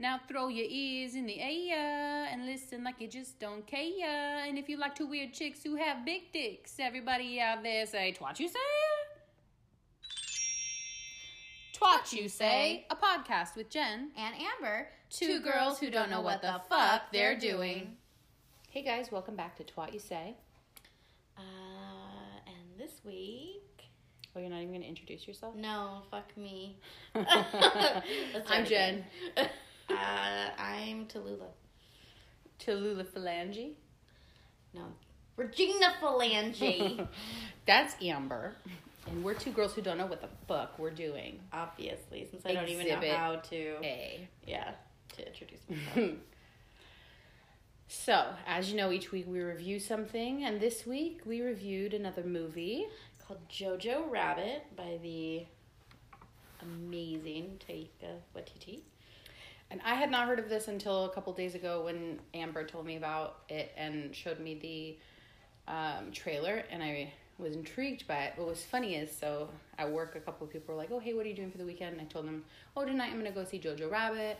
Now throw your ears in the air and listen like you just don't care. And if you like two weird chicks who have big dicks, everybody out there say, Twat you say? Twat you say, a podcast with Jen, and Amber, two girls who don't know what the fuck they're doing. Hey guys, welcome back to Twat You Say. Uh, and this week, Oh, you're not even going to introduce yourself? no, fuck me. I'm Jen. uh, I'm Tallulah. Tallulah Phalange. No, Regina Phalange. That's Amber. And we're two girls who don't know what the fuck we're doing. Obviously, since I don't even know Exhibit how to. A. Yeah, to introduce myself. So, as you know, each week we review something, and this week we reviewed another movie. Called Jojo Rabbit by the amazing Taika Waititi. And I had not heard of this until a couple days ago when Amber told me about it and showed me the um, trailer, and I was intrigued by it. What was funny is, so at work, a couple of people were like, "Oh, hey, what are you doing for the weekend?" And I told them, "Oh, tonight I'm gonna go see Jojo Rabbit."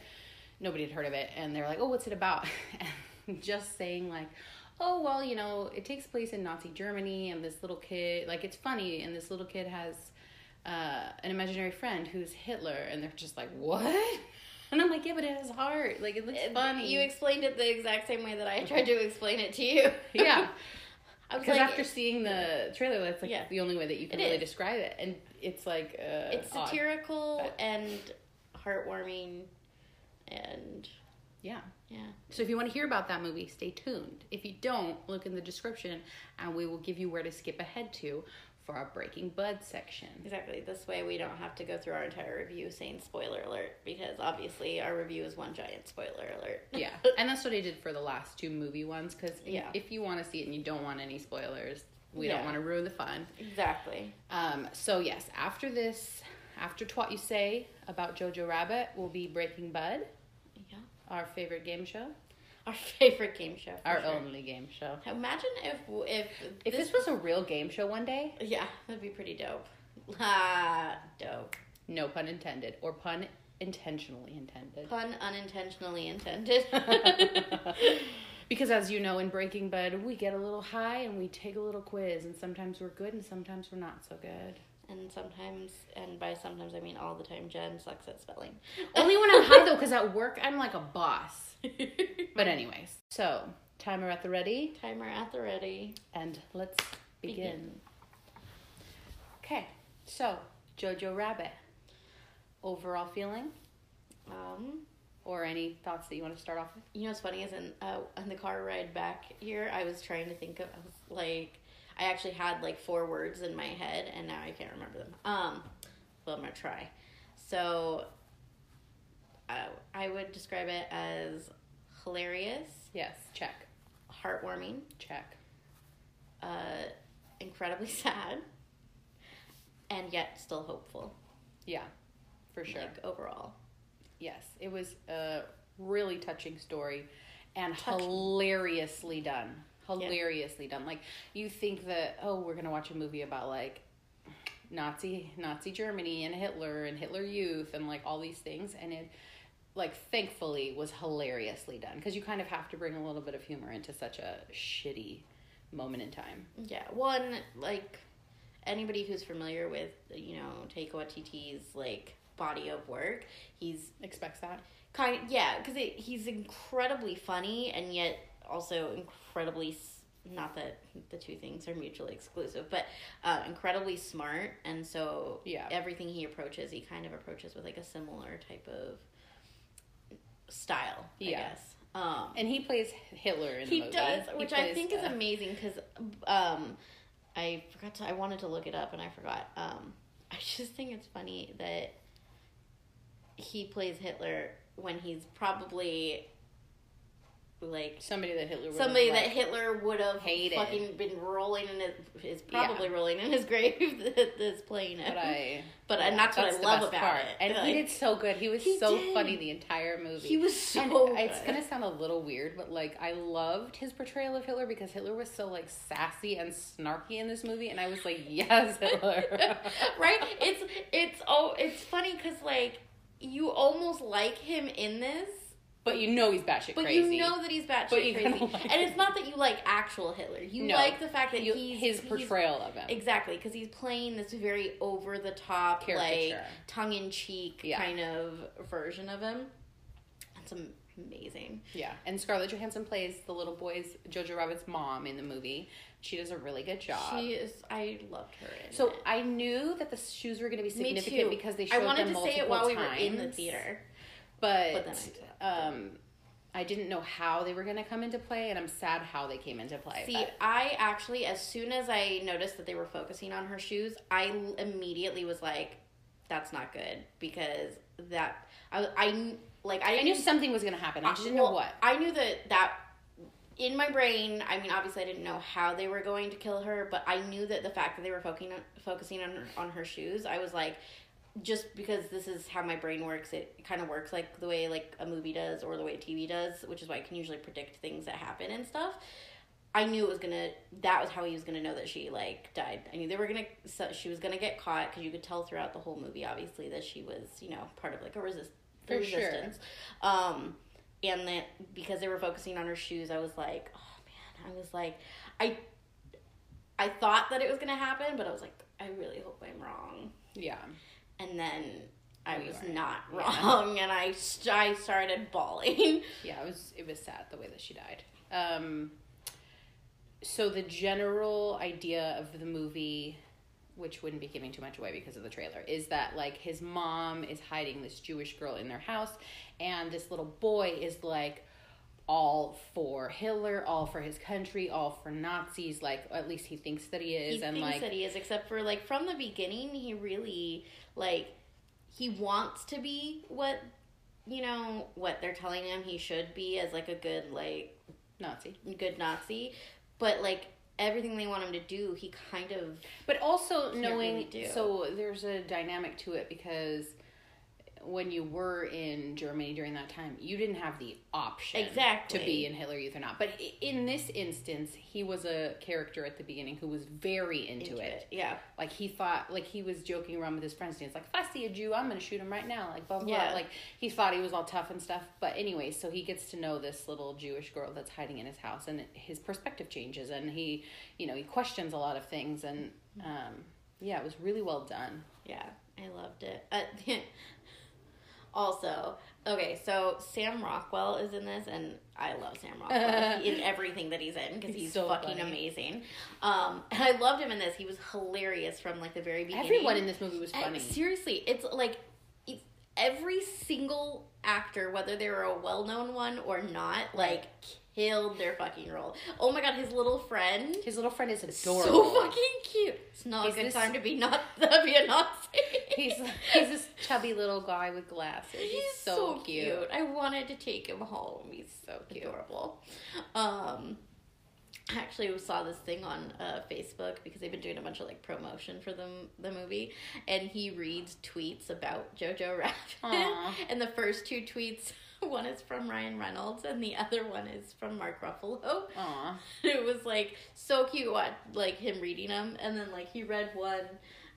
Nobody had heard of it, and they're like, "Oh, what's it about?" And just saying like, "Oh, well, you know, it takes place in Nazi Germany, and this little kid, like, it's funny, and this little kid has." Uh, an imaginary friend who's Hitler, and they're just like, "What?" And I'm like, "Yeah, but it has heart. Like, it looks funny." You explained it the exact same way that I tried to explain it to you. Yeah. I was Because like, after seeing the trailer, that's like Yeah. the only way that you can really is. describe it, and it's like uh, it's odd. satirical but- and heartwarming, and Yeah. yeah, So if you want to hear about that movie, stay tuned. If you don't, look in the description, and we will give you where to skip ahead to for our Breaking Bud section. exactly. This way we don't have to go through our entire review saying spoiler alert because obviously our review is one giant spoiler alert. Yeah, and that's what I did for the last two movie ones. Because Yeah. if you want to see it and you don't want any spoilers, we Yeah. don't want to ruin the fun. exactly. Um, so yes, after this, after Twat You Say about Jojo Rabbit, will be Breaking Bud, Yeah, our favorite game show, our favorite game show. our sure. only game show. Imagine if if If this was a real game show one day, yeah, that'd be pretty dope. Ah, dope. no pun intended, or pun intentionally intended. Pun unintentionally intended. because as you know, in Breaking Bud, we get a little high and we take a little quiz, and sometimes we're good and sometimes we're not so good. And sometimes, and by sometimes I mean all the time, Jen sucks at spelling. Only when I'm high though, because at work I'm like a boss. But anyways, so timer at the ready, Timer at the ready. and let's begin. Begin. Okay, so Jojo Rabbit. Overall feeling, Um, or any thoughts that you want to start off with? you know what's funny is in uh, on the car ride back here, I was trying to think of I was like I actually had like four words in my head, and now I can't remember them. Um, but I'm gonna try. So, uh, I would describe it as hilarious, Yes, check, heartwarming, check. uh, incredibly sad, and yet still hopeful. Yeah, for sure. Like overall, Yes, it was a really touching story and Touching. hilariously done. Hilariously done. Like you think that oh, we're gonna watch a movie about like Nazi Nazi Germany and Hitler and Hitler Youth and like all these things, and it like thankfully was hilariously done because you kind of have to bring a little bit of humor into such a shitty moment in time. yeah. One like anybody who's familiar with you know Taika Waititi's like body of work, he's Expects that. kind yeah because he's incredibly funny and yet also incredibly not that the two things are mutually exclusive but uh, incredibly smart and so Yeah. everything he approaches he kind of approaches with like a similar type of style i guess um And he plays Hitler in the he movie. does He which i plays, think is uh, amazing because um i forgot to i wanted to look it up and i forgot um i just think it's funny that he plays hitler when he's probably like somebody that Hitler. would somebody have that. Hitler would have hated. fucking been rolling in his is Yeah. probably rolling in his grave this plane. But I. but and that's, what I love about part. it. And he did so good. He was He so did. funny the entire movie. He was so and good. It's gonna sound a little weird, but like I loved his portrayal of Hitler because Hitler was so like sassy and snarky in this movie, and I was like, yes, Hitler. right? It's it's oh it's funny because like you almost like him in this but you know he's batshit But crazy. But you know that he's batshit crazy, like and it's not that you like actual Hitler. You No. like the fact that You- he's his he's- portrayal of him. Exactly, because he's playing this very over the top, like tongue in cheek Yeah. kind of version of him. That's amazing. Yeah, and Scarlett Johansson plays the little boy's Jojo Rabbit's mom in the movie. She does a really good job. She is. I loved her. In so it. I knew that the shoes were going to be significant because they showed I wanted them to say it while we were in the theater. But, But then I um, I didn't know how they were going to come into play, and I'm sad how they came into play. See, but- I actually, as soon as I noticed that they were focusing on her shoes, I immediately was like, "That's not good," because that I, I like I I knew something was going to happen. I just didn't know what. I knew that that in my brain. I mean, obviously, I didn't know how they were going to kill her, but I knew that the fact that they were focusing on, focusing on her, on her shoes, I was like. Just because this is how my brain works, it kind of works like the way like a movie does or the way TV does, which is why I can usually predict things that happen and stuff. I knew it was gonna. That was how he was gonna know that she like died. I knew they were gonna. So she was gonna get caught because you could tell throughout the whole movie, obviously, that she was you know part of like a resist For sure. resistance. Um, and that because they were focusing on her shoes, I was like, oh man, I was like, I, I thought that it was gonna happen, but I was like, I really hope I'm wrong. Yeah. And then I We was not Yeah. wrong, and I I started bawling. Yeah, it was it was sad the way that she died. Um, so the general idea of the movie, which wouldn't be giving too much away because of the trailer, is that like his mom is hiding this Jewish girl in their house, and this little boy is like all for Hitler, all for his country, all for Nazis. Like at least he thinks that he is, he and thinks like that he is, except for like from the beginning, he really like he wants to be what you know what they're telling him he should be as like a good like Nazi. good Nazi, but like everything they want him to do, he kind of But also knowing, really so there's a dynamic to it because when you were in Germany during that time, you didn't have the option Exactly. to be in Hitler Youth or not. But in this instance, he was a character at the beginning who was very into, into it. it. Yeah, Like he thought, like he was joking around with his friends, and he's like, "If I see a Jew, I'm gonna shoot him right now." Like blah blah. Yeah. blah. Like he thought he was all tough and stuff. But anyway, so he gets to know this little Jewish girl that's hiding in his house, and his perspective changes, and he, you know, he questions a lot of things, and um, yeah, it was really well done. yeah, I loved it. Uh, also, okay, so Sam Rockwell is in this, and I love Sam Rockwell in everything that he's in because He's he's, so fucking funny. amazing. Um, and I loved him in this. He was hilarious from like the very beginning. Everyone in this movie was And funny. seriously, it's like it's, every single actor, whether they were a well-known one or not, like killed their fucking role. Oh my god, his little friend. His little friend is adorable. So fucking cute. It's not He's a good this- time to be not to be a Nazi. He's he's this chubby little guy with glasses. He's, He's so, cute. I wanted to take him home. He's So cute. adorable. Um, I actually saw this thing on uh, Facebook because they've been doing a bunch of like promotion for the the movie, and he reads tweets about Jojo Rabbit. And the first two tweets, one is from Ryan Reynolds, and the other one is from Mark Ruffalo. Aw. it was like so cute what like him reading them and then like he read one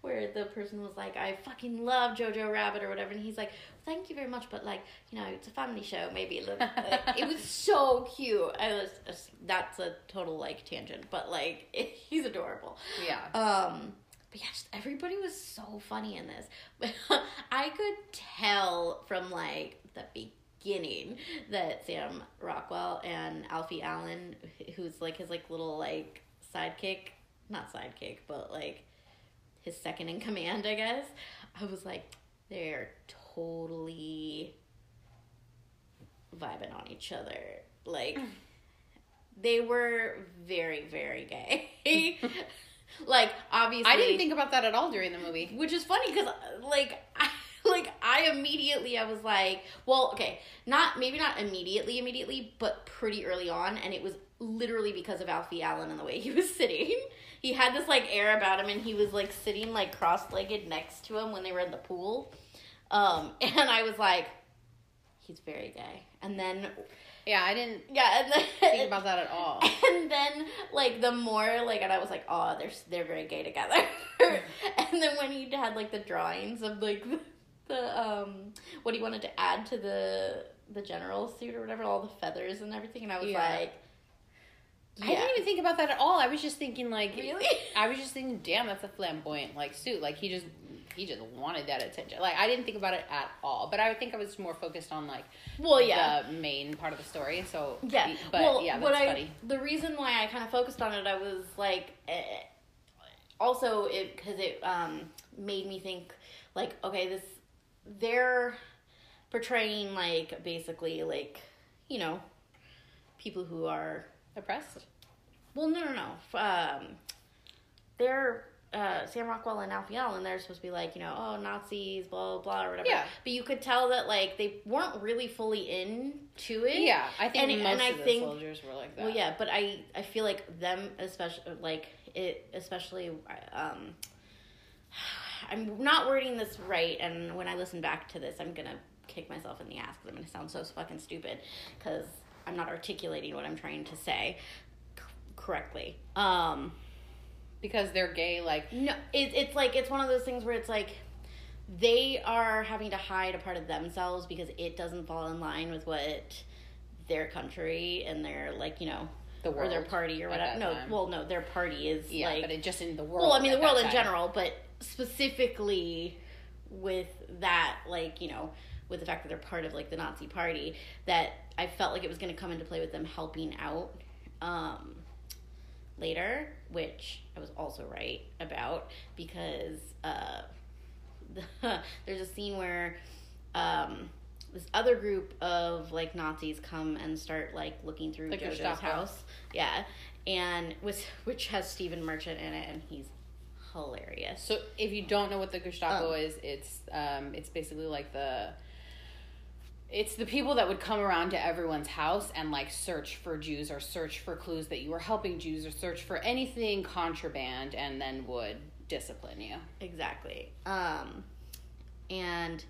where the person was like i fucking love jojo rabbit or whatever and he's like thank you very much but like you know it's a family show maybe a little like, it was so cute i was that's a total like tangent but like he's adorable Yeah. um but yeah, just everybody was so funny in this. I could tell from like the beginning that Sam Rockwell and Alfie Allen, who's like his like little like sidekick, not sidekick, but like his second in command, I guess. I was like, they're totally vibing on each other. Like mm. they were very, very gay. like obviously I didn't think about that at all during the movie. which is funny because like I I immediately I was like, well, okay, not maybe not immediately immediately, but pretty early on and it was literally because of Alfie Allen and the way he was sitting. He had this like air about him and he was like sitting like cross-legged next to him when they were in the pool. Um and I was like he's very gay. And then Yeah, I didn't yeah, and then think about that at all. and then like the more like and I was like, oh, they're they're very gay together. and then when he had like the drawings of like the, um what he wanted to add to the the general suit or whatever, all the feathers and everything, and I was Yeah. like, I didn't even think about that at all. I was just thinking like Really? I was just thinking, damn, that's a flamboyant like suit. Like he just he just wanted that attention. Like I didn't think about it at all. But I think I was more focused on like Well, yeah. the main part of the story. So Yeah, but well, yeah, that's I funny. the reason why I kind of focused on it, I was like, eh, also it because it um made me think like, okay, this they're portraying like basically like you know people who are Oppressed. well, no, no, no, um, they're. Uh, Sam Rockwell and Alfie Allen, they're supposed to be like, you know, oh, Nazis, blah, blah, blah, or whatever. Yeah. But you could tell that, like, they weren't really fully into it. Yeah, I think And- most and I of the think- soldiers were like that. Well, yeah, but I I feel like them especially like it especially um I'm not wording this right and when I listen back to this I'm going to kick myself in the ass cuz I'm going to sound so fucking stupid cuz I'm not articulating what I'm trying to say c- correctly. Um because they're gay. Like no, it, it's like it's one of those things where it's like they are having to hide a part of themselves because it doesn't fall in line with what their country and their like you know the world or their party or whatever. No, time. well, no, their party is yeah, like but it just in the world. well, I mean the world in general, but specifically with that, like you know, with the fact that they're part of like the Nazi party, that I felt like it was going to come into play with them helping out um, later, which I was also right about because uh, the, there's a scene where. Um, this other group of like Nazis come and start like looking through The Jojo's house. Yeah. And with which has Stephen Merchant in it and he's hilarious. So if you don't know what the Gestapo Um. is, it's um, it's basically like the it's the people that would come around to everyone's house and like search for Jews or search for clues that you were helping Jews or search for anything contraband and then would discipline you. Exactly. Um and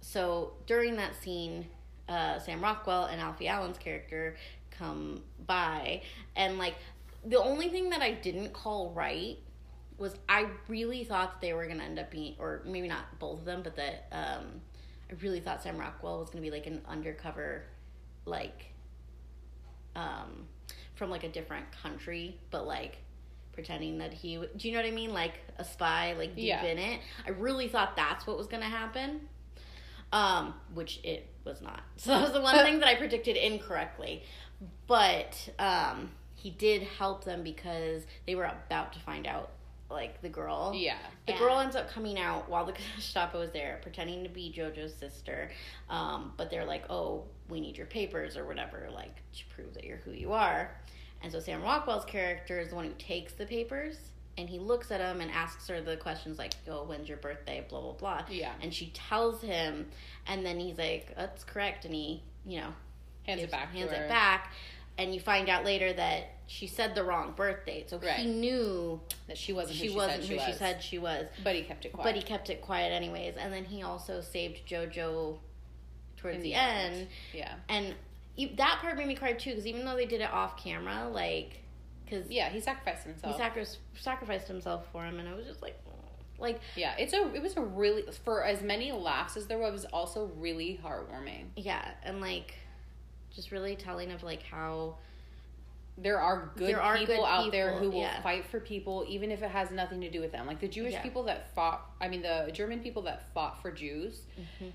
so during that scene, uh, Sam Rockwell and Alfie Allen's character come by, and like the only thing that I didn't call right was I really thought that they were gonna end up being, or maybe not both of them, but that um, I really thought Sam Rockwell was gonna be like an undercover, like, um, from like a different country, but like pretending that he w- do you know what I mean? Like a spy, like deep Yeah. in it. I really thought that's what was gonna happen. Um, which it was not. So that was the one thing that I predicted incorrectly. But um he did help them because they were about to find out like the girl. Yeah. The And- girl ends up coming out while the Gestapo is there, pretending to be JoJo's sister. Um, but they're like, "Oh, we need your papers or whatever, like to prove that you're who you are." And so Sam Rockwell's character is the one who takes the papers, and he looks at them and asks her the questions like, "Oh, when's your birthday?" Blah blah blah. Yeah. And she tells him, and then he's like, "That's correct," and he, you know, Hands gives- it back. hands it back. And you find out later that she said the wrong birth date, so Right. he knew That she wasn't. she who wasn't she who said she was. said she was. But he kept it quiet. But he kept it quiet anyways, and then he also saved JoJo towards the, the end. end. Yeah. and that part made me cry too because even though they did it off camera, like, because Yeah, he sacrificed himself. he sacri- sacrificed himself for him, and I was just like, like, yeah, it's a it was a really for as many laughs as there was, it was also really heartwarming. yeah, and like, just really telling of like how There are good There are people good out there who will yeah. fight for people even if it has nothing to do with them. Like the Jewish Yeah. people that fought I mean the German people that fought for Jews Mhm.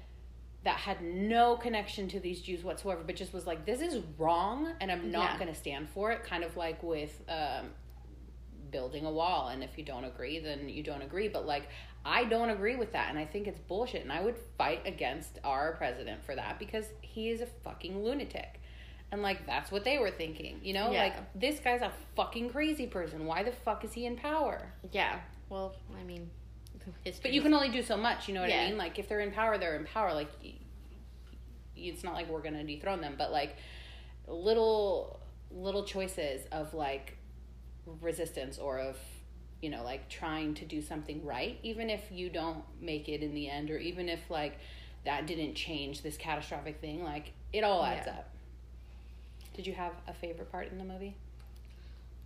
that had no connection to these Jews whatsoever, but just was like, This is wrong and I'm not Yeah. gonna stand for it, kind of like with um building a wall and if you don't agree then you don't agree but like i don't agree with that and i think it's bullshit and i would fight against our president for that because he is a fucking lunatic and like that's what they were thinking you know Yeah. like this guy's a fucking crazy person why the fuck is he in power yeah, well, I mean, history. but you can only do so much you know what Yeah. i mean like if they're in power they're in power like it's not like we're gonna dethrone them but like little little choices of like resistance or of you know like trying to do something right even if you don't make it in the end or even if like that didn't change this catastrophic thing like it all adds Yeah. up did you have a favorite part in the movie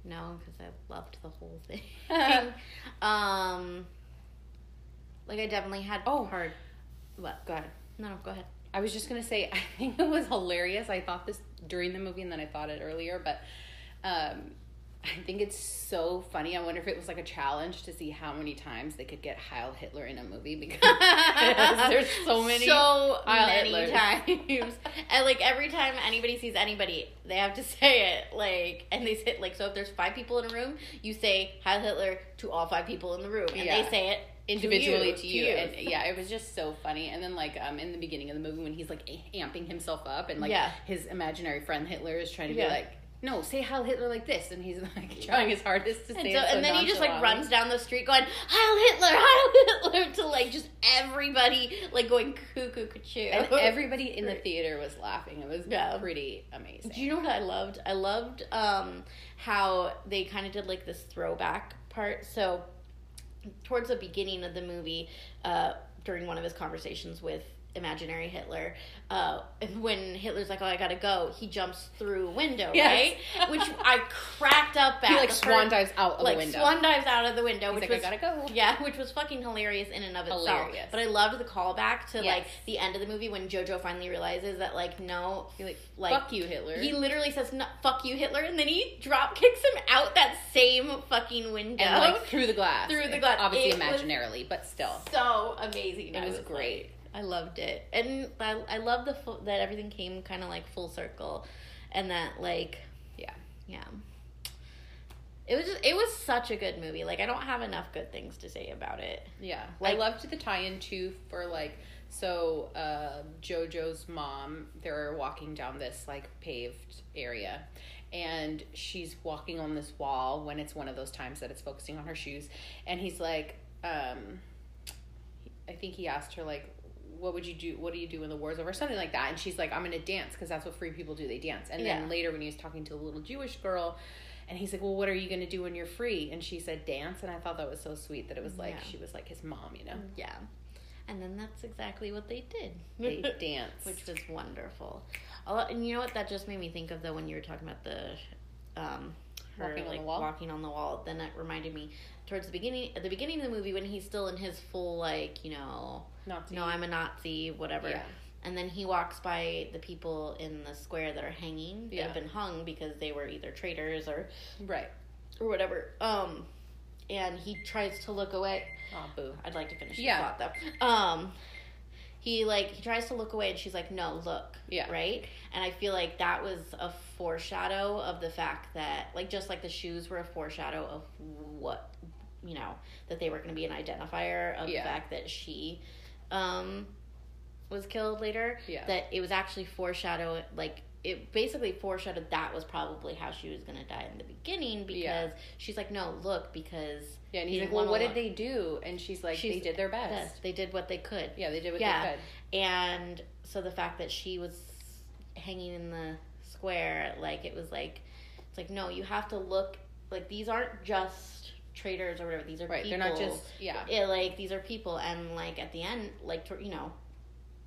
No, because I loved the whole thing. um, like I definitely had Oh. hard. What? go ahead No, no, go ahead. I was just gonna say, I think it was hilarious. I thought this during the movie, and then I thought it earlier, but um, I think it's so funny. I wonder if it was like a challenge to see how many times they could get Heil Hitler in a movie because there's so many. so Heil many Hitlers. times, and like every time anybody sees anybody, they have to say it. Like, and they say like, so if there's five people in a room, you say Heil Hitler to all five people in the room, and Yeah. they say it individually to to you. you, and yeah it was just so funny and then like um in the beginning of the movie when he's like amping himself up and like Yeah. his imaginary friend hitler is trying to Yeah. be like no say Heil hitler like this and he's like trying his hardest to And, say so, it so and then he just like runs down the street going Heil Hitler, Heil Hitler to like just everybody like going cuckoo cuckoo. and everybody in the theater was laughing it was Yeah. pretty amazing Do you know what I loved? I loved um, how they kind of did like this throwback part. So, towards the beginning of the movie, uh, during one of his conversations with imaginary Hitler, uh, when Hitler's like, "Oh, I gotta go," he jumps through a window, Yes. right? Which I cracked up at. he like swan dives out of like the window swan dives out of the window, he's which like was i gotta go yeah, which was fucking hilarious in and of itself. Hilarious. But I loved the callback to like the end of the movie when Jojo finally realizes that like no, He like, like fuck you hitler he literally says no, "fuck you, Hitler," and then he drop kicks him out that same fucking window. and like through the glass Through the glass. obviously It imaginarily but still so amazing. It was like- great. I loved it, and I, I love the full, that everything came kind of like full circle, and that like yeah yeah. It was just, it was such a good movie. Like I don't have enough good things to say about it. Yeah, Like- I loved the tie-in too for like so uh, JoJo's mom. They're walking down this like paved area, and she's walking on this wall when it's one of those times that it's focusing on her shoes, and he's like, um, I think he asked her like. What would you do? What do you do when the war's over? Something like that. And she's like, I'm gonna dance because that's what free people do. They dance. And then Yeah. later, when he was talking to a little Jewish girl, and he's like, "Well, what are you going to do when you're free?" And she said, "Dance." And I thought that was so sweet that it was like Yeah. she was like his mom, you know. Yeah, and then that's exactly what they did. They dance. which was wonderful. Lot- And you know what? That just made me think of though when you were talking about the um, her Walking on the wall? walking on the wall. Then it reminded me towards the beginning at the beginning of the movie when he's still in his full like you know Nazi. no I'm a Nazi whatever. Yeah. And then he walks by the people in the square that are hanging, that Yeah. have been hung because they were either traitors or right. or whatever. Um, and he tries to look away. Oh, boo. I'd like to finish the Yeah. thought though. Um, he like he tries to look away, and she's like, "No, look." Yeah. Right. And I feel like that was a foreshadow of the fact that, like, just like the shoes were a foreshadow of what you know that they were going to be an identifier of Yeah. the fact that she um was killed later. Yeah. That it was actually foreshadowed, like. It basically foreshadowed that was probably how she was gonna die in the beginning because Yeah. she's like, no, look, because Yeah, and he's like, "Well, what look." did they do?" And she's like, She's- "They did their best." Yes, they did what they could. Yeah, they did what Yeah. they could. And so the fact that she was hanging in the square, like it was like, it's like no, you have to look like these aren't just traitors or whatever. These are Right. people. They're not just yeah. Yeah, like these are people, and like at the end, like you know,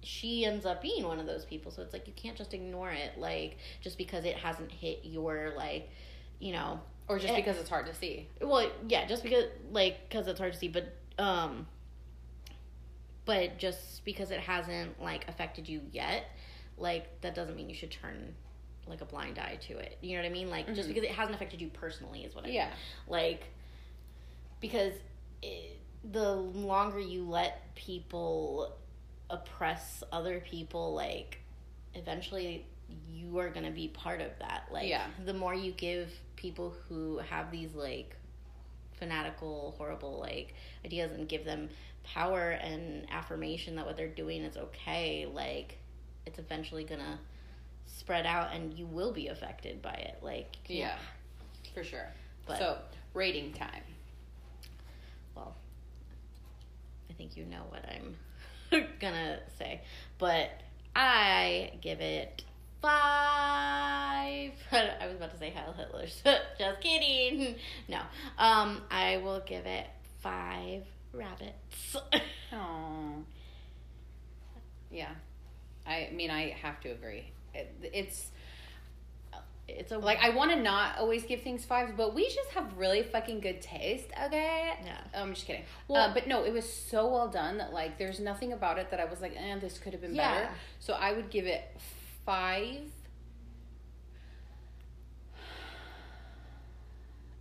she ends up being one of those people. So it's like you can't just ignore it, like just because it hasn't hit your like, you know, Or just Eh. because it's hard to see. well, yeah, just because like because it's hard to see, but um, but just because it hasn't like affected you yet, like that doesn't mean you should turn like a blind eye to it. You know what I mean? Like just Mhm. because it hasn't affected you personally is what I mean. Yeah. Like because it, the longer you let people oppress other people, like eventually you are going to be part of that. Like Yeah. the more you give people who have these like fanatical horrible like ideas and give them power and affirmation that what they're doing is okay, like it's eventually going to spread out and you will be affected by it. Like can't- Yeah. For sure. But- so, rating time. well, I think you know what I'm gonna say, but I give it five. I was about to say Heil Hitler's. Just kidding. No, um, I will give it five rabbits. Oh. Yeah. I mean, I have to agree. It, it's it's a Like I want to not always give things fives, but we just have really fucking good taste. Okay. Yeah. I'm just kidding. Well- uh, but no, it was so well done that like there's nothing about it that I was like, eh, this could have been Yeah. better. So I would give it five.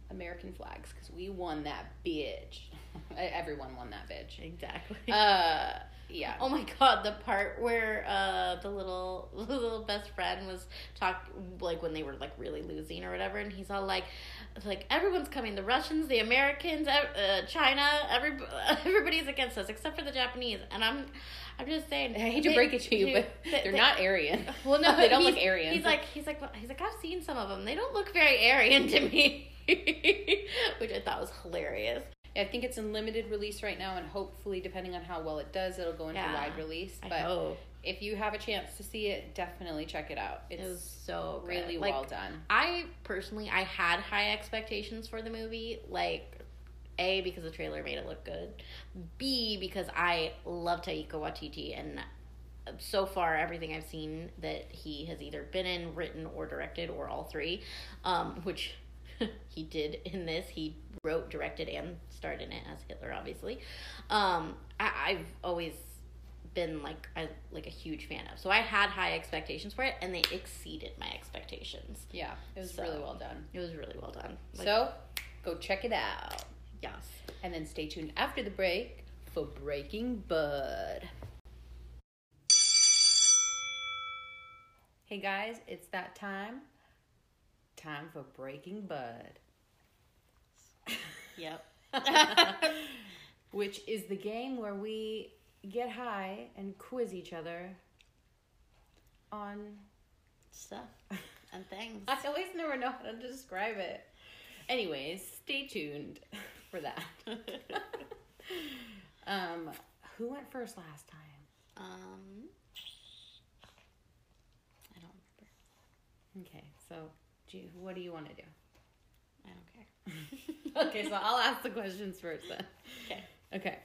American flags because we won that bitch. Everyone won that bitch. exactly. Uh, yeah. Oh my god, the part where uh the little the little best friend was talk like when they were like really losing or whatever, and he's all like, like everyone's coming, the Russians, the Americans, uh, China, every everybody's against us except for the Japanese, and I'm I'm just saying. I hate to break it to you, they- but they- they're they- not Aryan. Well, no, they don't look Aryan. He's like, he's like, well, he's like, I've seen some of them. They don't look very Aryan to me, which I thought was hilarious. I think it's in limited release right now, and hopefully, depending on how well it does, it'll go into Yeah. wide release. But if you have a chance to see it, definitely check it out. It's it so really Like, well done. I personally, I had high expectations for the movie. Like, A, because the trailer made it look good. B, because I love Taika Waititi. And so far, everything I've seen that he has either been in, written, or directed, or all three, um, which he did in this. He wrote, directed, and starred in it as Hitler, obviously. Um, I, I've always been like a like a huge fan of. So I had high expectations for it, and they exceeded my expectations. Yeah, it was So- really well done. It was really well done. Like, so go check it out, yes, and then stay tuned after the break for Breaking Bud. Hey guys, it's that time. Time for Breaking Bud. Yep. which is the game where we get high and quiz each other on. Stuff and things. I always never know how to describe it. Anyways, stay tuned for that. um, who went first last time? um, I don't remember. Okay, so do you, what do you want to do? I don't care. Okay, so I'll ask the questions first then. Okay. Okay.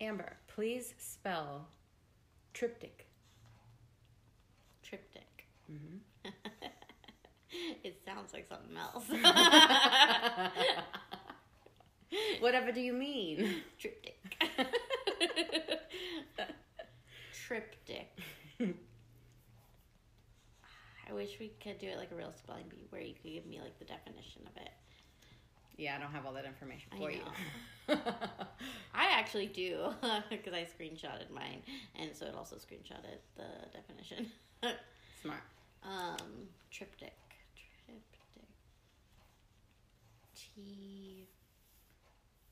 Amber, please spell triptych. Triptych. Mm-hmm. it sounds like something else. Whatever do you mean? Triptych. Triptych. I wish we could do it like a real spelling bee where you could give me like the definition of it. Yeah, I don't have all that information for you. I actually do because I screenshotted mine, and so it also screenshotted the definition. Smart. um, triptych, triptych, T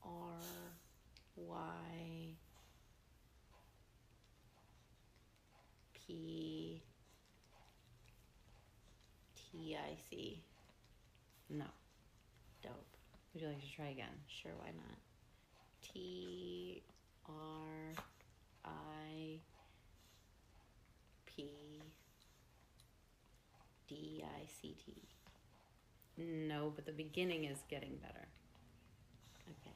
R Y P T I C. No. Dope. Would you like to try again? Sure, why not? T R I P D I C T. No, but the beginning is getting better. Okay.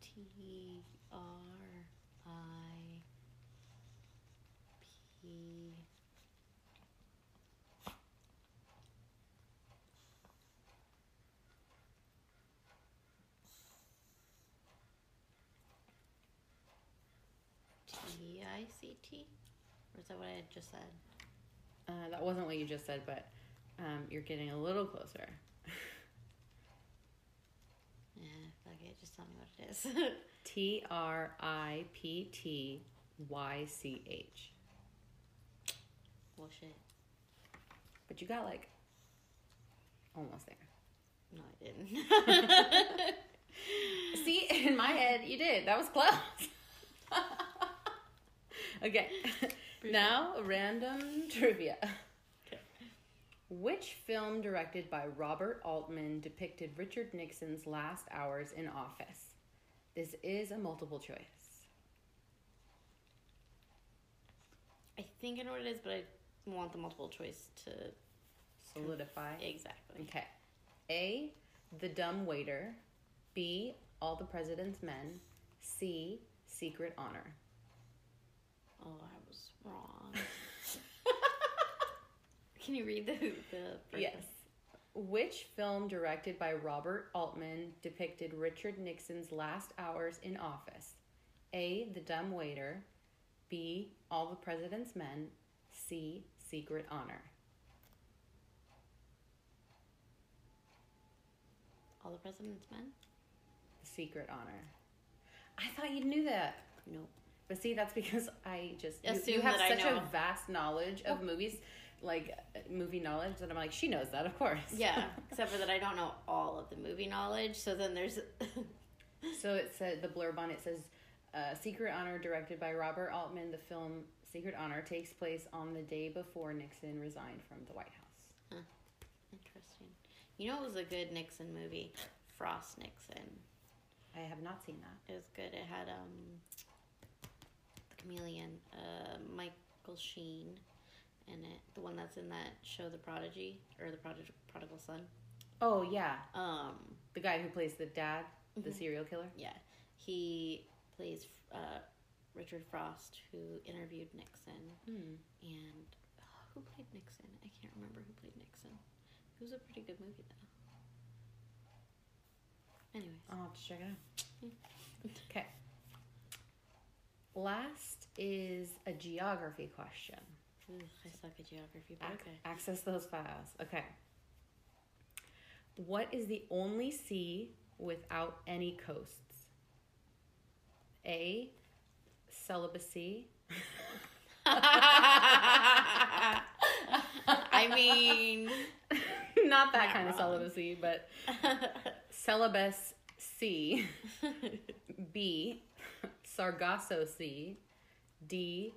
T R I P T I C T? Or is that what I had just said? Uh, that wasn't what you just said, but um, you're getting a little closer. Yeah, fuck it. Just tell me what it is. T R I P T Y C H. well, shit. But you got like almost there. No, I didn't. See, in my head, you did. That was close. Okay. now, random trivia. Okay. Which film directed by Robert Altman depicted Richard Nixon's last hours in office? This is a multiple choice. I think I know what it is, but I want the multiple choice to Solidify. exactly. Okay. A. The Dumb Waiter. B. All the President's Men. C. Secret Honor. Oh, I was wrong. Can you read the the? Yes. Which film directed by Robert Altman depicted Richard Nixon's last hours in office? A. The Dumb Waiter. B. All the President's Men. C. Secret Honor. All the President's Men. Secret Honor. I thought you knew that. Nope. But see, that's because I just you, Assume you have that I such a vast knowledge of movies, like uh, movie knowledge, that I'm like, she knows that, of course. Yeah, except for that I don't know all of the movie knowledge. So then there's. So it said the blurb on it says, uh, "Secret Honor," directed by Robert Altman. The film "Secret Honor" takes place on the day before Nixon resigned from the White House. Interesting. You know, it was a good Nixon movie, Frost Nixon. I have not seen that. It was good. It had um, chameleon, uh, Michael Sheen, in it. The one that's in that show, The Prodigy, or The Prodig- Prodigal Son. Oh yeah, Um, the guy who plays the dad, the Mhm. serial killer. yeah, he plays uh, Richard Frost, who interviewed Nixon, Hmm. and oh, who played Nixon? I can't remember who played Nixon. It was a pretty good movie though. Anyways, I'll have to check it out. Okay. Last is a geography question. Ugh, I suck at geography, but Ac- okay. Access those files. Okay. What is the only sea without any coasts? A. Celibacy. I mean, Not that Not kind of wrong. celibacy, but Celebes C. B. Sargasso Sea. D.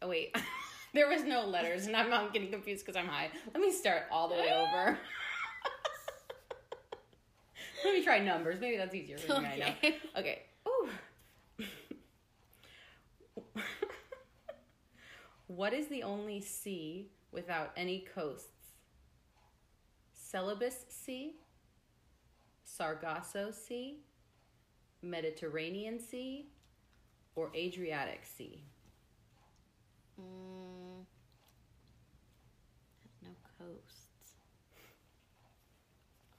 Oh, wait. there was no letters, and I'm not getting confused because I'm high. Let me start all the way over. Let me try numbers. Maybe that's easier for me right now. Okay. Okay. Ooh. what is the only sea without any coasts? Celebes Sea, Sargasso Sea, Mediterranean Sea, or Adriatic Sea? mm, no coasts.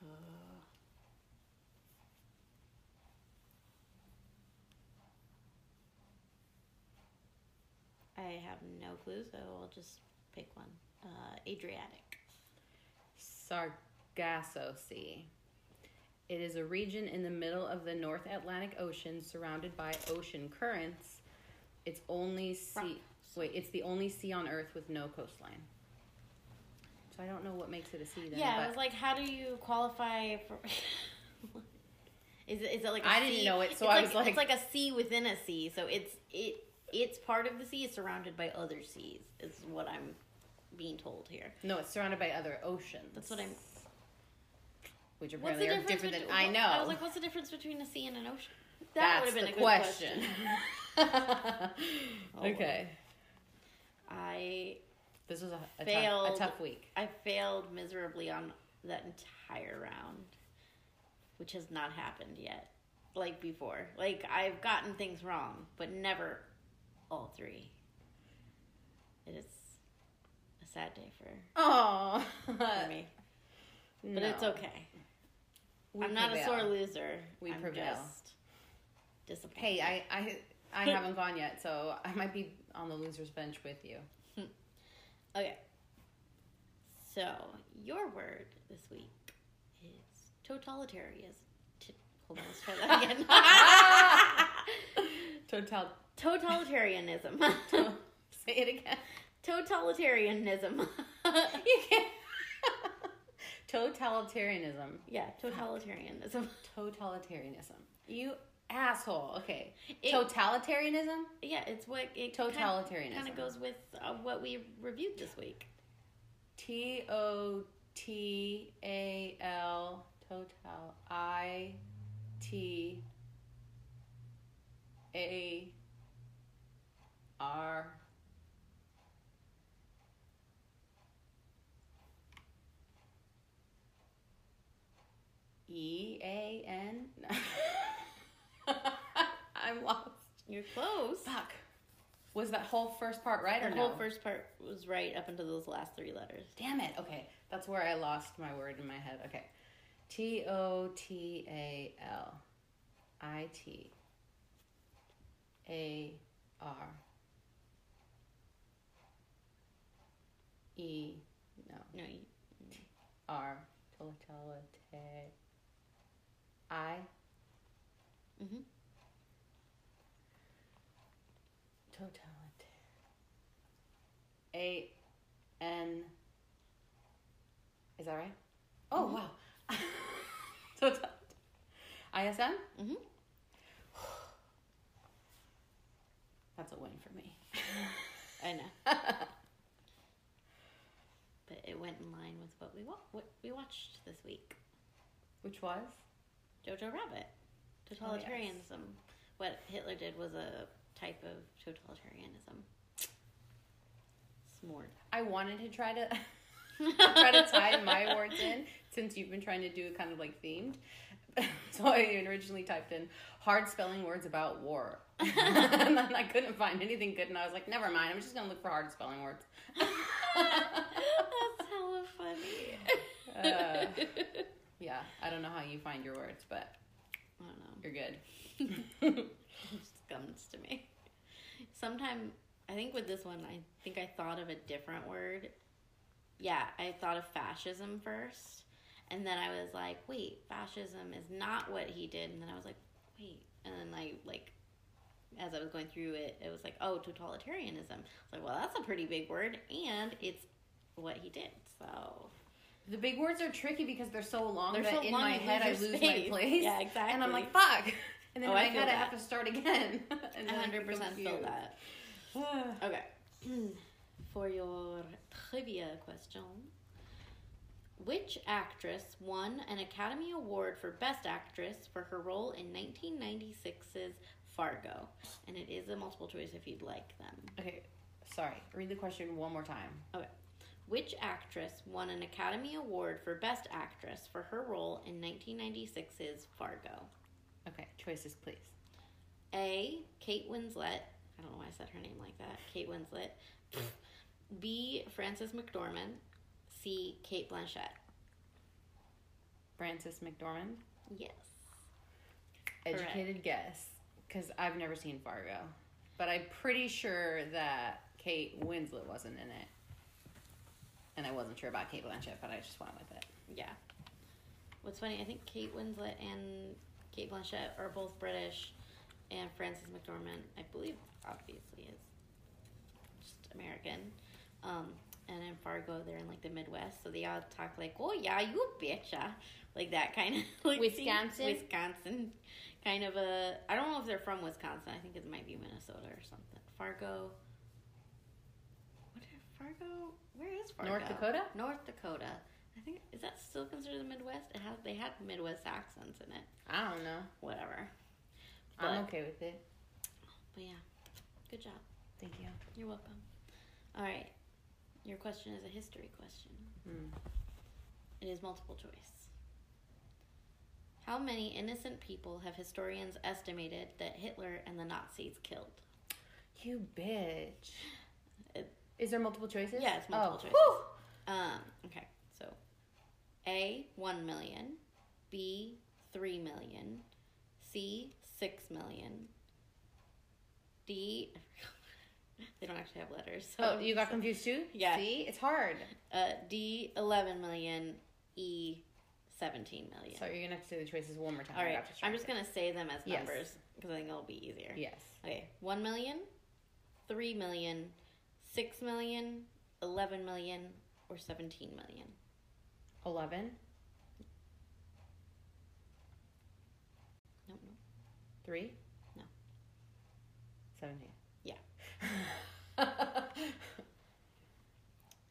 Uh, I have no clue, so I'll just pick one. Uh, Adriatic. Sargasso Sea. It is a region in the middle of the North Atlantic Ocean surrounded by ocean currents. It's only sea. Wait, it's the only sea on Earth with no coastline. So I don't know what makes it a sea then. Yeah, I was like, how do you qualify for? is it is it like a I didn't sea- know it, so it's I was like- it's like a sea within a sea. So it's it it's part of the sea. It's surrounded by other seas. Is what I'm being told here. no, it's surrounded by other oceans. That's what I'm. Which What's apparently the are difference? different than between- I know. I was like, what's the difference between a sea and an ocean? That would've the question. Oh, well. okay. I This was a, a, tough, Failed. a tough week. I failed miserably on that entire round, which has not happened yet. Like before, like I've gotten things wrong, but never all three. It is a sad day for, Oh, for me, but it's okay. I'm not a sore loser. We I'm prevail. Disappointed. Hey, I, I, I haven't gone yet, so I might be on the losers bench with you. Hmm. Okay. So your word this week is totalitarianism. Hold on, let's try that again. Total. totalitarianism. Say it again. totalitarianism. You can't. Totalitarianism. yeah, totalitarianism. Totalitarianism. You asshole. Okay. It- Totalitarianism. Yeah, it's what it Totalitarianism. kind of goes with uh, what we reviewed this week. T O T A L. Total. I T A R. E A N. I'm lost. You're close. Fuck. Was that whole first part right or The no? whole first part was right up until those last three letters. Damn it. Okay. That's where I lost my word in my head. Okay. T O T A L I T A R E no No, you, R I mm-hmm. totalite A N Is that right? Oh wow. Total ISM? Mm-hmm. That's a win for me. I know. but it went in line with what we wa- what we watched this week. Which was? Jojo Rabbit. Totalitarianism. What Hitler did was a type of totalitarianism. Smart. I wanted to try to try to tie my words in since you've been trying to do it kind of like themed. So I originally typed in hard spelling words about war. and then I couldn't find anything good and I was like, never mind, I'm just gonna look for hard spelling words. That's hella funny. Uh, yeah, I don't know how you find your words, but I don't know. you're good. It just comes to me. Sometime I think with this one, I think I thought of a different word. Yeah, I thought of fascism first, and then I was like, wait, fascism is not what he did, and then I was like, wait, and then I like. As I was going through it, it was like, oh, totalitarianism. I was like, well, that's a pretty big word, and it's what he did. So The big words are tricky because they're so long They're that so in long my head I lose space. my place. Yeah, exactly. And I'm like, fuck. And then Oh, in I my feel head I that. have to start again. and I get 100% feel that. Okay. For your trivia question, which actress won an Academy Award for Best Actress for her role in 1996's Fargo? And it is a multiple choice if you'd like them. Okay, sorry. Read the question one more time. Okay. Which actress won an Academy Award for Best Actress for her role in 1996's Fargo? Okay, choices, please. A. Kate Winslet. I don't know why I said her name like that. Kate Winslet. B. Frances McDormand. C. Cate Blanchett. Frances McDormand. Yes. Educated guess, because I've never seen Fargo, but I'm pretty sure that Kate Winslet wasn't in it, and I wasn't sure about Cate Blanchett, but I just went with it. Yeah. What's funny, I think Kate Winslet and Cate Blanchett are both British, and Frances McDormand, I believe, obviously is just American. Um, and in Fargo, they're in like the Midwest, so they all talk like, "Oh yeah, you betcha," like that kind of like Wisconsin? Wisconsin, kind of a. I don't know if they're from Wisconsin. I think it might be Minnesota or something. Fargo. Fargo? Where is Fargo? North Dakota? North Dakota. I think is that still considered the Midwest? It has they had Midwest accents in it. I don't know. Whatever. I'm okay with it. But yeah, good job. Thank you. You're welcome. All right, your question is a history question. Hmm. It is multiple choice. How many innocent people have historians estimated that Hitler and the Nazis killed? You bitch. Is there multiple choices? Yeah, it's multiple oh. choices. Um, okay, so A, 1 million, B, 3 million, C, 6 million, D, they don't actually have letters. So Oh, you got confused too? Yeah. See, it's hard. Uh, D, 11 million, E, 17 million. So you're gonna have to say the choices one more time. All right, I'm just going to say them as numbers because I think it'll be easier. Yes. Okay, 1 million, 3 million, 6 million, 11 million, or 17 million. Eleven. No, no. Three. No. Seventeen. Yeah.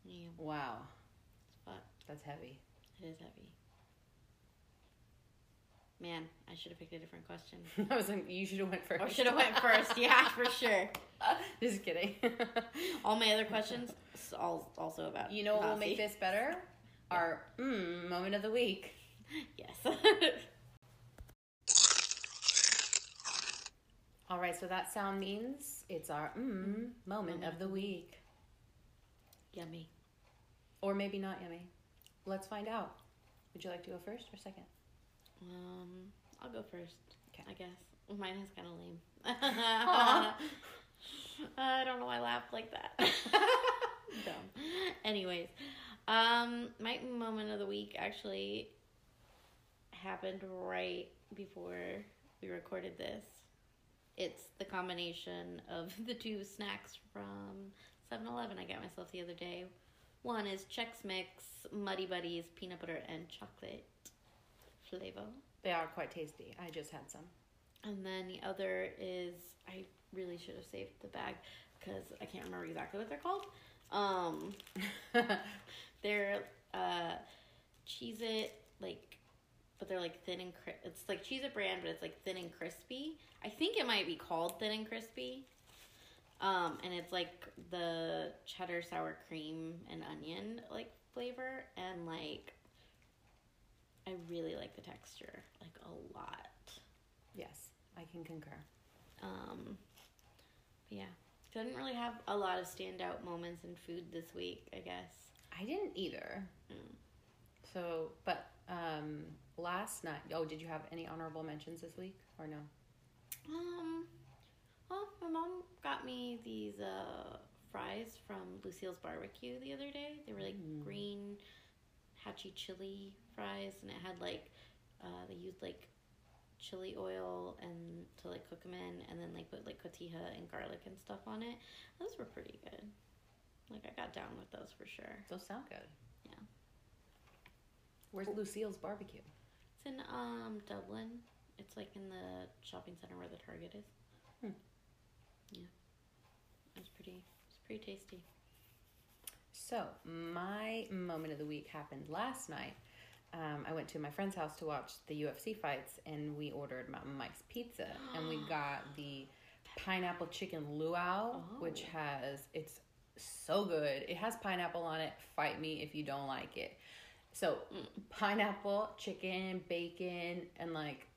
Yeah, wow, but that's heavy. it is heavy. Man, I should have picked a different question. I was like, you should have went first. Or should have went first. Yeah, for sure. Just kidding. All my other questions all also about you know what will make this better? Our mm, moment of the week. Yes. All right, so that sound means it's our mm moment of the week. Yummy. Or maybe not yummy. Let's find out. Would you like to go first or second? Um, I'll go first. Okay. I guess mine is kind of lame. I don't know why I laughed like that. Dumb. Anyways, um, my moment of the week actually happened right before we recorded this. It's the combination of the two snacks from 7-Eleven I got myself the other day. One is Chex Mix Muddy Buddies peanut butter and chocolate flavor. They are quite tasty. I just had some. And then the other is I really should have saved the bag because I can't remember exactly what they're called. Um, they're uh, Cheez It like, but they're like thin and cri- it's like Cheez It brand, but it's like thin and crispy. I think it might be called thin and crispy. Um, and it's like the cheddar sour cream and onion like flavor, and like I really like the texture like a lot. yes, I can concur. Um, but yeah, so I didn't really have a lot of standout moments in food this week. I guess. I didn't either. Mm. So, but um, last night, oh, did you have any honorable mentions this week or no? Um, well, my mom got me these uh fries from Lucille's Barbecue the other day. They were like Mm. green, hatchy chili fries, and it had like uh they used like chili oil and to like cook them in, and then like put like cotija and garlic and stuff on it. Those were pretty good. Like I got down with those for sure. Those sound good. Yeah. Where's Lucille's barbecue? It's in um Dublin. It's like in the shopping center where the Target is. Hmm. Yeah. It's pretty it's pretty tasty. So, my moment of the week happened last night. Um, I went to my friend's house to watch the UFC fights, and we ordered Mountain Mike's Pizza, and we got the pineapple chicken luau, which Oh. has it's so good. It has pineapple on it. Fight me if you don't like it. So, pineapple, chicken, bacon, and like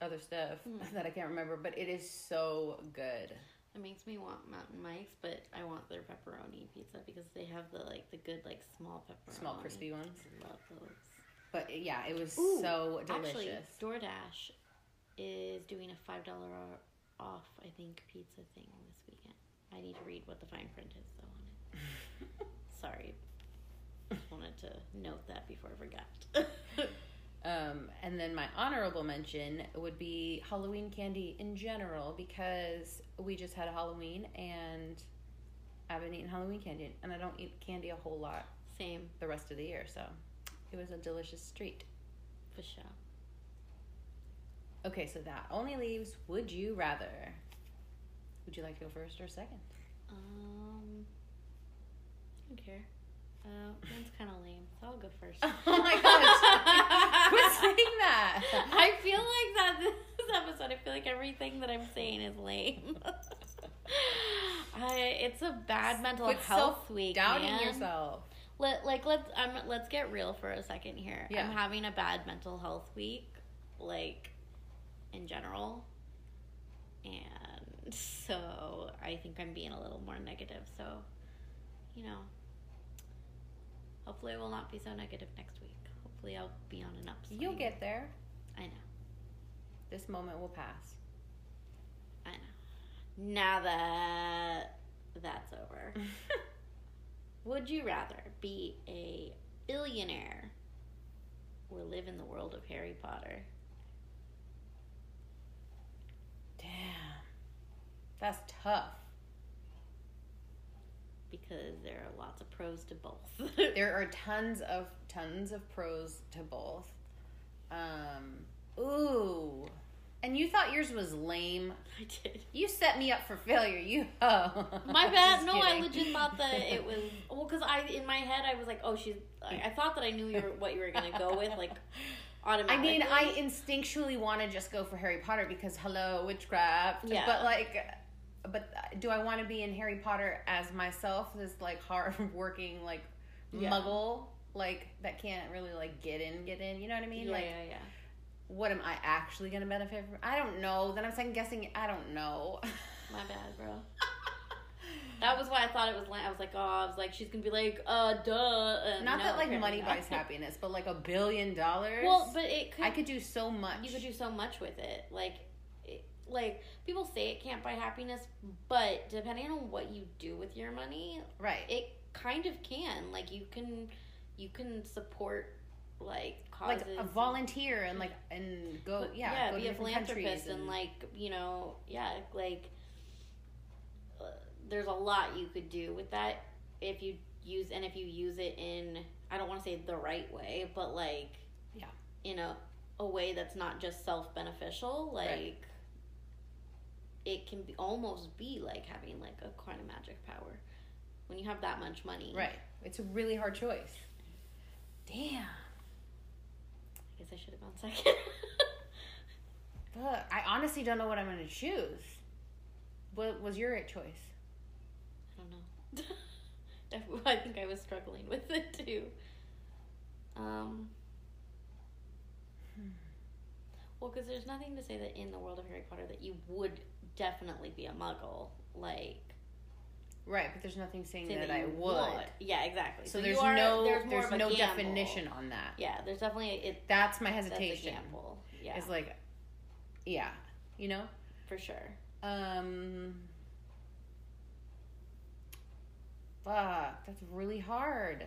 other stuff that I can't remember, but it is so good. It makes me want Mountain Mike's, but I want their pepperoni pizza because they have the like the good like small pepperoni. Small crispy ones. I love those. But yeah, it was Ooh, so Actually, delicious. DoorDash is doing a five dollar off, I think, pizza thing this weekend. I need to read what the fine print is though on it. Sorry. Just wanted to note that before I forgot. Um, and then my honorable mention would be Halloween candy in general because we just had Halloween and I've been eating Halloween candy and I don't eat candy a whole lot Same, the rest of the year, so it was a delicious treat. for sure. Okay, so that only leaves would you rather? Would you like to go first or second? Um, I don't care. Uh, mine's kind of lame, so I'll go first. Oh my gosh! Quit saying that. I feel like that this episode. I feel like everything that I'm saying is lame. I, it's a bad mental Quit health week. doubting man. yourself. Let like let's um let's get real for a second here. Yeah. I'm having a bad mental health week, like in general, and so I think I'm being a little more negative. So, you know, hopefully I will not be so negative next week. Hopefully I'll be on an upswing. You'll get there. I know. This moment will pass. I know. Now that that's over, would you rather be a billionaire or live in the world of Harry Potter? Damn. That's tough. Because there are lots of pros to both. There are tons of tons of pros to both. Um, ooh. And you thought yours was lame. I did. You set me up for failure. You oh. My bad. No, I legit thought that it was well because I in my head I was like, oh, she's. I, I thought that I knew you were, what you were gonna go with, like automatically. I mean, I instinctually want to just go for Harry Potter because hello, witchcraft. Yeah. But like, but do I want to be in Harry Potter as myself, this like hard working like Yeah. muggle, like that can't really like get in, get in. You know what I mean? yeah, like, yeah, yeah. what am I actually gonna benefit from? I don't know. Then I'm second guessing. I don't know. My bad, bro. That was why I thought it was. I was like, oh, I was like, she's gonna be like, uh, duh. And Not no, that like money not. buys happiness, but like a billion dollars. Well, but it could. I could do so much. You could do so much with it. Like, like people say it can't buy happiness, but depending on what you do with your money, right. it kind of can. Like, you can, you can support like causes. like a volunteer and like and go yeah, yeah, go be a philanthropist countries and, like you know yeah like uh, there's a lot you could do with that if you use and if you use it in i don't want to say the right way but like Yeah. in a, a way that's not just self-beneficial like Right. It can be almost be like having like a kind of magic power when you have that much money right. It's a really hard choice. Damn. i guess i should have gone second Fuck. I honestly don't know what I'm gonna choose. What was your right choice? I don't know. I think I was struggling with it too. Um. Hmm. Well, because there's nothing to say that in the world of Harry Potter that you would definitely be a Muggle, like Right, but there's nothing saying that, that I you would. Yeah, exactly. So, you there's are- no there's there's, more of a no gamble. definition on that. Yeah, there's definitely it. That's my That's hesitation. gamble. Yeah, It's like, yeah, you know. for sure. Um. Fuck, that's really hard.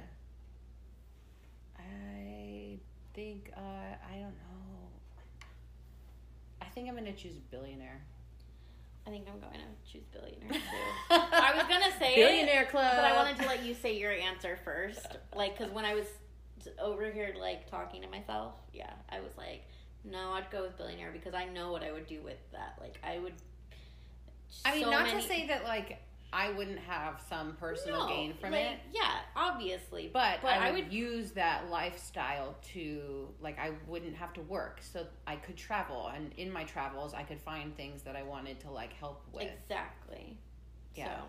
I think uh, I don't know. I think I'm gonna choose billionaire. I think I'm going to choose billionaire too. I was gonna say it, billionaire club, But I wanted to let you say your answer first, like, because when I was over here, like, talking to myself, yeah, I was like, no, I'd go with billionaire because I know what I would do with that. Like, I would. I mean, so not many- to say that like I wouldn't have some personal No, gain from like, it, Yeah, obviously, but, but I, I would, would- use that lifestyle to like I wouldn't have to work, so I could travel, and in my travels, I could find things that I wanted to like help with. exactly. Yeah. So,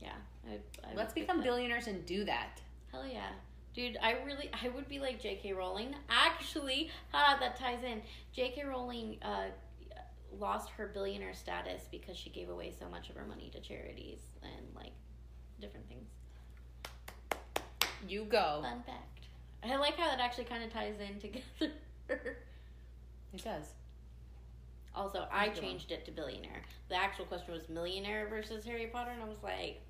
yeah. I, I Let's become billionaires and do that. Hell yeah. Dude, I really, I would be like J.K. Rowling. Actually, ah, that ties in. J.K. Rowling uh, lost her billionaire status because she gave away so much of her money to charities and like different things. You go. Fun fact. I like how that actually kind of ties in together. It does. also, I one. changed it to billionaire. The actual question was millionaire versus Harry Potter, and I was like,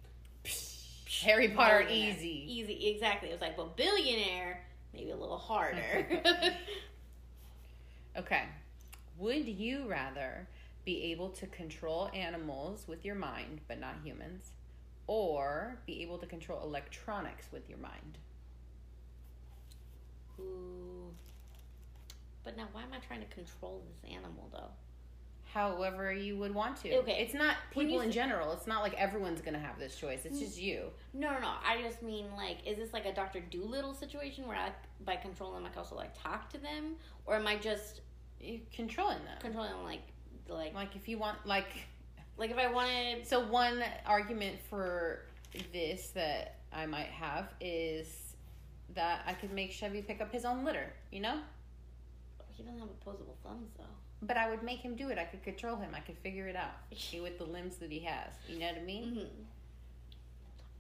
Harry Potter, easy. Easy, exactly. It was like, well, billionaire, maybe a little harder. Okay. Would you rather be able to control animals with your mind, but not humans, or be able to control electronics with your mind? Ooh. But now, why am I trying to control this animal, though? However, you would want to. Okay. It's not people in general. It's not like everyone's going to have this choice. It's just you. No, no, no. I just mean, like, is this like a Doctor Dolittle situation where I, by controlling them, I can also, like, talk to them? Or am I just controlling them. controlling them, like, like, Like if you want, like, like if I wanted. so one argument for this that I might have is that I could make Chevy pick up his own litter, you know? He doesn't have opposable thumbs, though. But I would make him do it. I could control him. I could figure it out with the limbs that he has. You know what I mean? hmm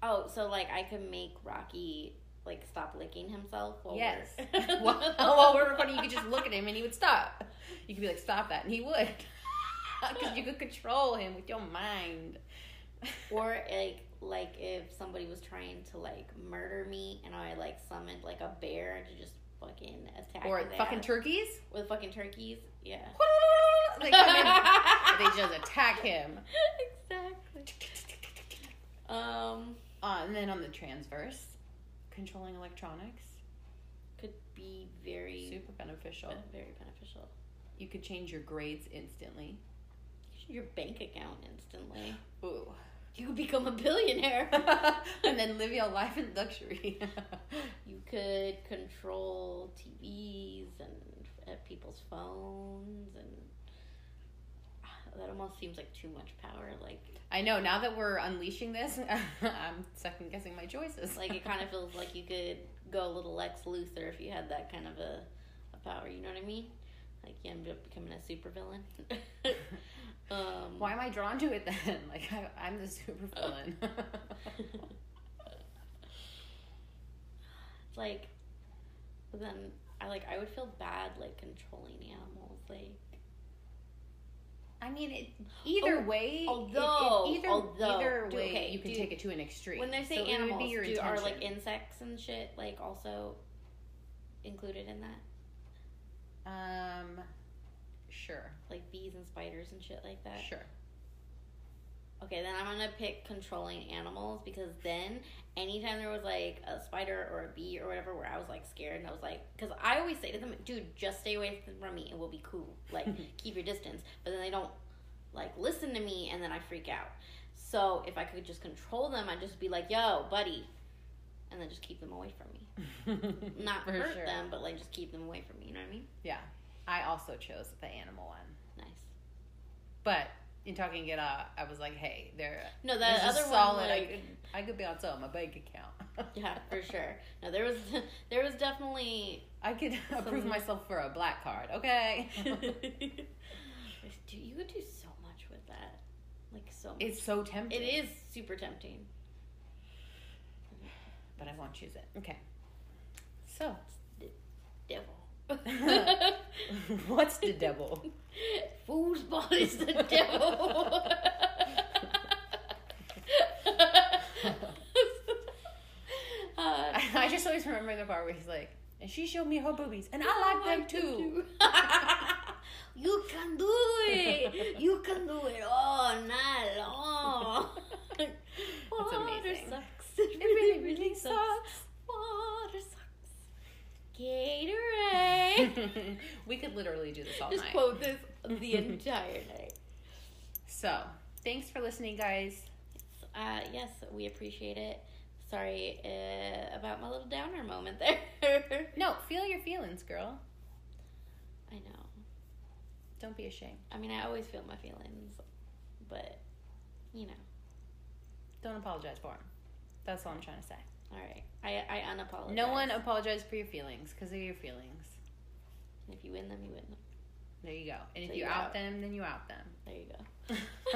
Oh, so, like, I could make Rocky, like, stop licking himself? While Yes. we're- while, while we're recording, you could just look at him and he would stop. You could be like, "Stop that," and he would, because you could control him with your mind. Or like like if somebody was trying to like murder me and I like summoned like a bear to just fucking attack or fucking turkeys. with fucking turkeys. Yeah. they come in, they just attack him. exactly. Um Uh, and then on the transverse, controlling electronics, could be very super beneficial. very beneficial. You could change your grades instantly. Your bank account instantly. Ooh. You could become a billionaire. and then live your life in luxury. you could control TVs and uh, people's phones and that almost seems like too much power like I know. Now that we're unleashing this, I'm second guessing my choices. like it kind of feels like you could go a little Lex Luthor if you had that kind of a, a power. You know what I mean? Like you end up becoming a supervillain. um, Why am I drawn to it then? Like I, I'm the super villain. It's like, but then I like I would feel bad like controlling animals. Like I mean, it, either Oh, way, it- it- although- either although- either way, okay, you can do- take it to an extreme. when they say So it animals, do, are like insects and shit like also included in that? um, sure, Like bees and spiders and shit like that. sure. Okay, then I'm gonna pick controlling animals because then anytime there was like a spider or a bee or whatever where I was like scared and I was like, because I always say to them, dude, just stay away from me and we'll be cool. Like, keep your distance. But then they don't like listen to me and then I freak out. So if I could just control them, I'd just be like, yo, buddy. And then just keep them away from me. Not For hurt sure. them, but like just keep them away from me. You know what I mean? Yeah, I also chose the animal one, Nice. but in talking it out, I was like, hey, there. No, a other solid. one, I could, I could be on some my bank account. yeah, for sure. No, there was, there was definitely I could approve myself for a black card. Okay. Dude, you would do so much with that. Like so much. it's so tempting. It is super tempting. but I won't choose it. Okay. So, Devil. what's the devil? Foosball is the devil. uh, I just always remember the part where he's like, and she showed me her boobies, and I like them too. you can do it. You can do it all night long. Water amazing. sucks. It really, really sucks. Gatorade. we could literally do this all Just night. quote this the entire night. So, thanks for listening, guys. Uh, yes, we appreciate it. Sorry uh, about my little downer moment there. No, feel your feelings, girl. I know. Don't be ashamed. I mean, I always feel my feelings, but you know. Don't apologize for them. That's all I'm trying to say. All right, I I unapologize. No one apologize for your feelings because they're your feelings. And if you win them, you win them. There you go. And if you you're out out. them, then you out them. There you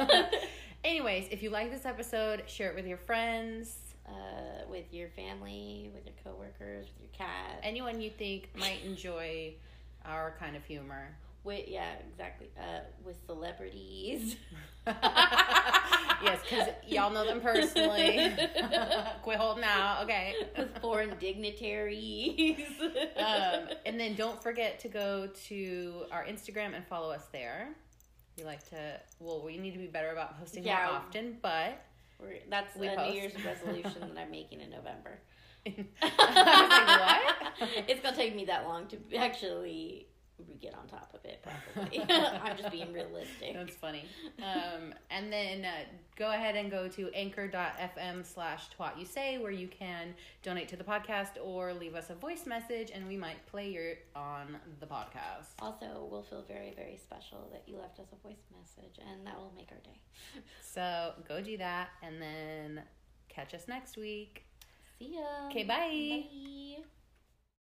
go. Anyways, if you like this episode, share it with your friends, uh, with your family, with your coworkers, with your cat. anyone you think might enjoy our kind of humor. with yeah, exactly. Uh, with celebrities. yes, because y'all know them personally. Quit holding out, okay. with foreign dignitaries. um, and then don't forget to go to our Instagram and follow us there. We like to, well, we need to be better about posting Yeah. more often, but We're, that's We a post. New Year's resolution that I'm making in November. I was like, what? it's gonna take me that long to actually get on top of it. Probably. I'm just being realistic. That's funny. Um, and then uh, go ahead and go to anchor.fm slash twat you say where you can donate to the podcast or leave us a voice message and we might play your on the podcast. Also, we'll feel very, very special that you left us a voice message, and that will make our day. So go do that and then catch us next week. See ya. Okay, bye. Bye.